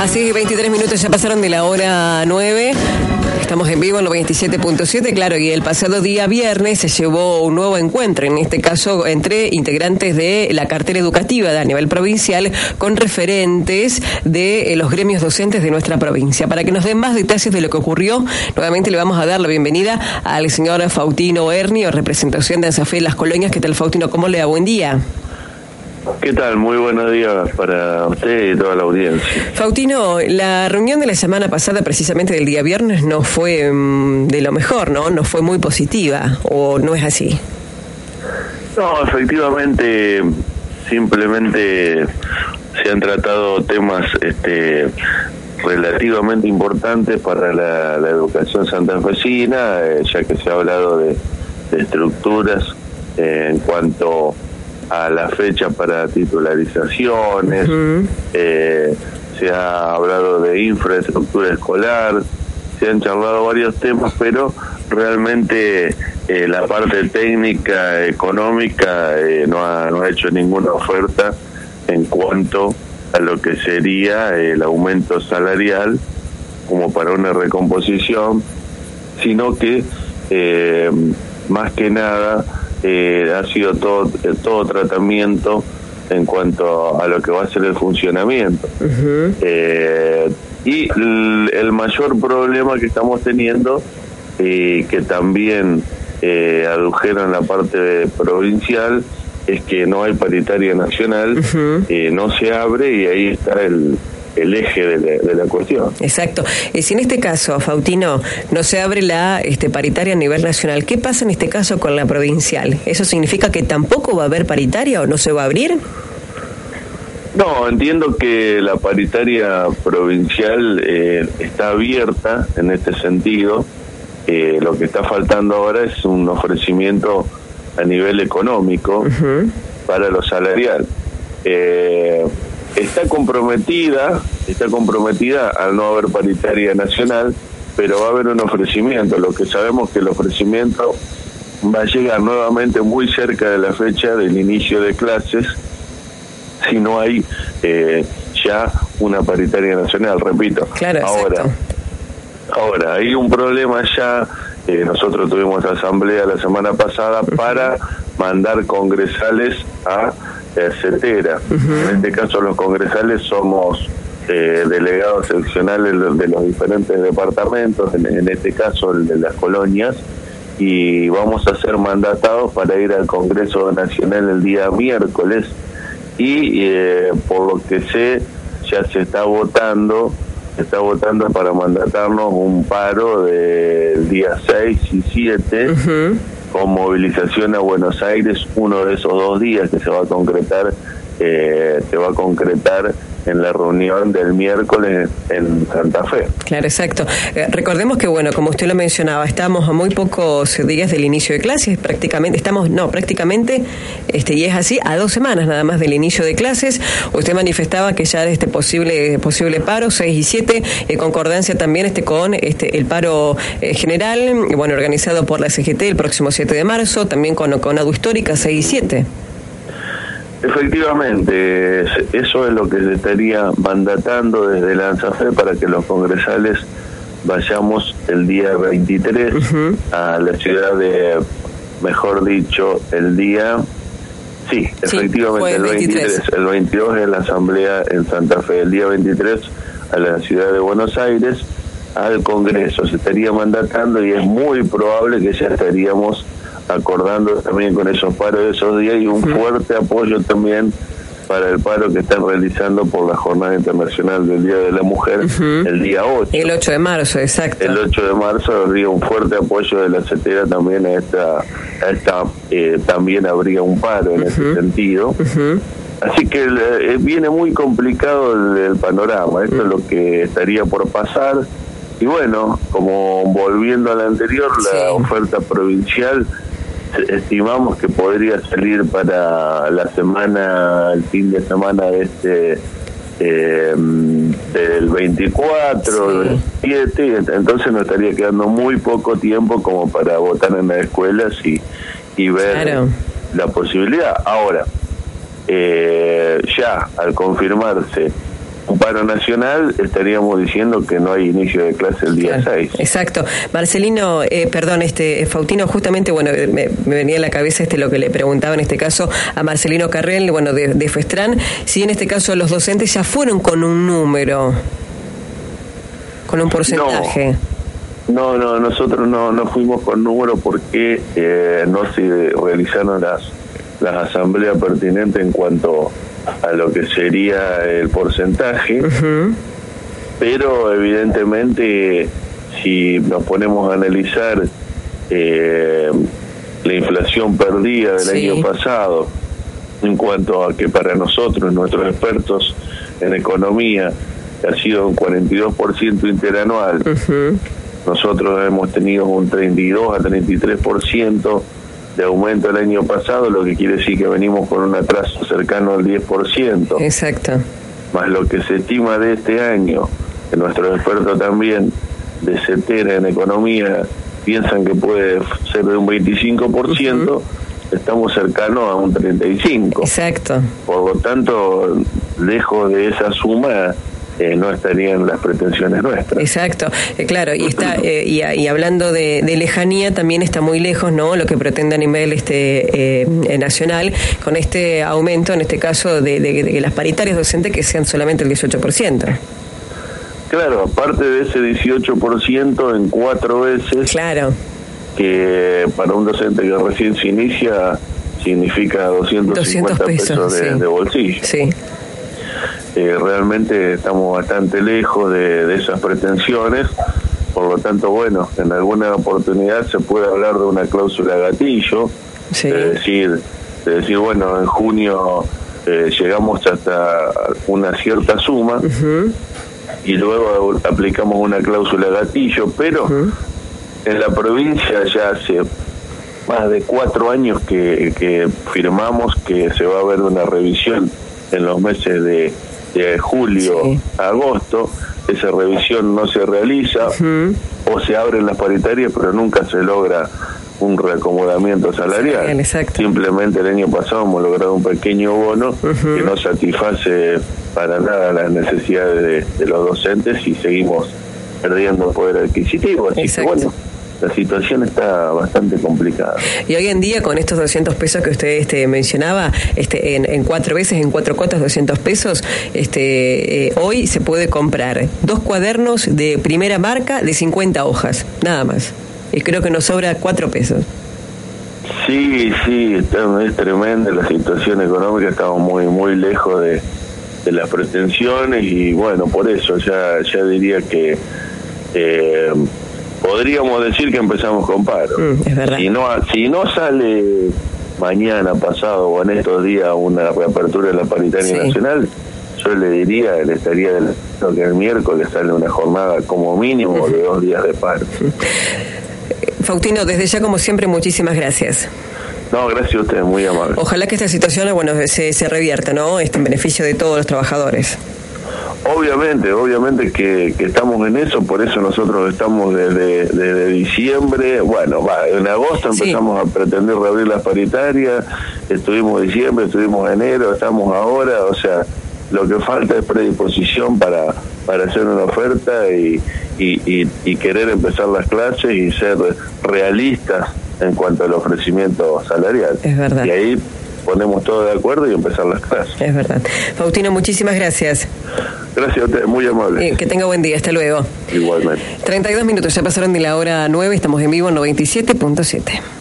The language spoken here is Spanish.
Así, 23 minutos ya pasaron de la hora 9. Estamos en vivo en los 27.7, claro, y el pasado día viernes se llevó un nuevo encuentro, en este caso entre integrantes de la cartera educativa a nivel provincial con referentes de eh, los gremios docentes de nuestra provincia. Para que nos den más detalles de lo que ocurrió, nuevamente le vamos a dar la bienvenida al señor Fautino Erni, representación de ANSAFE Las Colonias. ¿Qué tal, Fautino? ¿Cómo le da? Buen día. ¿Qué tal? Muy buenos días para usted y toda la audiencia. Fautino, la reunión de la semana pasada, precisamente del día viernes, no fue mm, de lo mejor, ¿no? No fue muy positiva, ¿o no es así? No, efectivamente, simplemente se han tratado temas este, relativamente importantes para la, educación santafesina, eh, ya que se ha hablado de, estructuras eh, en cuanto a la fecha para titularizaciones, eh, se ha hablado de infraestructura escolar, se han charlado varios temas, pero realmente eh, la parte técnica, económica, eh, no, ha, no ha hecho ninguna oferta en cuanto a lo que sería el aumento salarial como para una recomposición, sino que más que nada eh, ha sido todo, todo tratamiento en cuanto a lo que va a ser el funcionamiento. eh, y el, mayor problema que estamos teniendo, y que también eh, adujeron la parte provincial, es que no hay paritaria nacional, eh, no se abre y ahí está el, el eje de la, cuestión. Exacto. Y si en este caso, Fautino, no se abre la este, paritaria a nivel nacional, ¿qué pasa en este caso con la provincial? ¿Eso significa que tampoco va a haber paritaria o no se va a abrir? No, entiendo que la paritaria provincial eh, está abierta en este sentido. Eh, lo que está faltando ahora es un ofrecimiento a nivel económico para lo salarial. Eh, está comprometida, está comprometida al no haber paritaria nacional, pero va a haber un ofrecimiento. Lo que sabemos que el ofrecimiento va a llegar nuevamente muy cerca de la fecha del inicio de clases, si no hay eh, ya una paritaria nacional, repito. Claro, ahora, ahora hay un problema ya. Eh, nosotros tuvimos asamblea la semana pasada para mandar congresales a etcétera. En este caso los congresales somos eh, delegados seccionales de los diferentes departamentos, en, este caso el de las colonias, y vamos a ser mandatados para ir al Congreso Nacional el día miércoles. Y eh, por lo que sé ya se está votando se está votando para mandatarnos un paro del día 6 y 7 con movilización a Buenos Aires uno de esos dos días que se va a concretar eh, se va a concretar en la reunión del miércoles en Santa Fe. Claro, exacto. Eh, recordemos que, bueno, como usted lo mencionaba, estamos a muy pocos días del inicio de clases, prácticamente, estamos, no, prácticamente, este, y es así, a dos semanas nada más del inicio de clases. Usted manifestaba que ya este posible posible paro, 6 y 7, en concordancia también este con este el paro eh, general, bueno, organizado por la CGT el próximo 7 de marzo, también con, con ADU Histórica 6 y 7. Efectivamente, eso es lo que se estaría mandatando desde la ANSAFE para que los congresales vayamos el día 23 a la ciudad de, mejor dicho, el día... Sí, efectivamente, el 23. El 22 es la asamblea en Santa Fe, el día 23 a la ciudad de Buenos Aires, al Congreso. Se estaría mandatando y es muy probable que ya estaríamos acordando también con esos paros de esos días y un fuerte apoyo también para el paro que están realizando por la Jornada Internacional del Día de la Mujer el día 8. El 8 de marzo, exacto. El 8 de marzo habría un fuerte apoyo de la CETERA también a esta, a esta eh, también habría un paro en ese sentido. Así que eh, viene muy complicado el, panorama, esto es lo que estaría por pasar. Y bueno, como volviendo a la anterior, la oferta provincial estimamos que podría salir para la semana, el fin de semana de este eh, del 24, del 7, entonces nos estaría quedando muy poco tiempo como para votar en las escuelas y, y ver la posibilidad. Ahora, eh, ya al confirmarse paro nacional, estaríamos diciendo que no hay inicio de clase el día 6. Exacto. Marcelino, eh, perdón, este Fautino, justamente, bueno, me, venía a la cabeza este lo que le preguntaba en este caso a Marcelino Carrel, bueno, de, de Festran, si en este caso los docentes ya fueron con un número, con un porcentaje. No. No, nosotros no, no fuimos con número porque eh, no se realizaron las, las asambleas pertinentes en cuanto a lo que sería el porcentaje, pero evidentemente si nos ponemos a analizar eh, la inflación perdida del año pasado, en cuanto a que para nosotros, nuestros expertos en economía, ha sido un 42% interanual, nosotros hemos tenido un 32 a 33% de aumento el año pasado, lo que quiere decir que venimos con un atraso cercano al 10%. Exacto. Más lo que se estima de este año, que nuestros expertos también de CETERA en economía piensan que puede ser de un 25%, estamos cercanos a un 35%. Exacto. Por lo tanto, lejos de esa suma, eh, no estarían las pretensiones nuestras. Exacto, eh, claro, y está eh, y, hablando de, lejanía también está muy lejos, ¿no? Lo que pretende a nivel este nacional con este aumento, en este caso de, de, las paritarias docentes que sean solamente el 18%. Claro, aparte de ese 18% en cuatro veces. Claro. Que para un docente que recién se inicia significa 250 pesos, de, bolsillo. Sí. Eh, realmente estamos bastante lejos de, esas pretensiones, por lo tanto, bueno, en alguna oportunidad se puede hablar de una cláusula gatillo, sí. decir, de decir, bueno, en junio eh, llegamos hasta una cierta suma y luego aplicamos una cláusula gatillo, pero en la provincia ya hace más de cuatro años que, que firmamos que se va a ver una revisión en los meses de de julio a agosto, esa revisión no se realiza o se abren las paritarias pero nunca se logra un reacomodamiento salarial. Simplemente el año pasado hemos logrado un pequeño bono que no satisface para nada las necesidades de, los docentes y seguimos perdiendo poder adquisitivo. Así que bueno, la situación está bastante complicada. Y hoy en día, con estos 200 pesos que usted este, mencionaba, este, en, cuatro veces, en cuatro cuotas, 200 pesos, este, eh, hoy se puede comprar dos cuadernos de primera marca de 50 hojas, nada más. Y creo que nos sobra cuatro pesos. Sí, sí, es tremenda la situación económica, estamos muy, muy lejos de, de las pretensiones y bueno, por eso ya, ya diría que... Eh, podríamos decir que empezamos con paro. Mm, si no, si no sale mañana, pasado o en estos días una reapertura de la paritaria nacional, yo le diría, le estaría del, que el miércoles sale una jornada como mínimo de dos días de paro. Faustino, desde ya como siempre, muchísimas gracias. No, gracias a usted, muy amable. Ojalá que esta situación bueno, se, se revierta, ¿no? Este, en beneficio de todos los trabajadores. Obviamente, obviamente que, estamos en eso, por eso nosotros estamos desde, diciembre, bueno, va, en agosto empezamos a pretender reabrir las paritarias, estuvimos diciembre, estuvimos enero, estamos ahora, o sea, lo que falta es predisposición para, para hacer una oferta y, y querer empezar las clases y ser realistas en cuanto al ofrecimiento salarial. Es verdad. Y ahí ponemos todo de acuerdo y empezar las clases. Es verdad. Faustino, muchísimas gracias. Gracias a usted, muy amable. que tenga buen día, hasta luego. Igualmente. 32 minutos, ya pasaron de la hora 9, estamos en vivo en 97.7.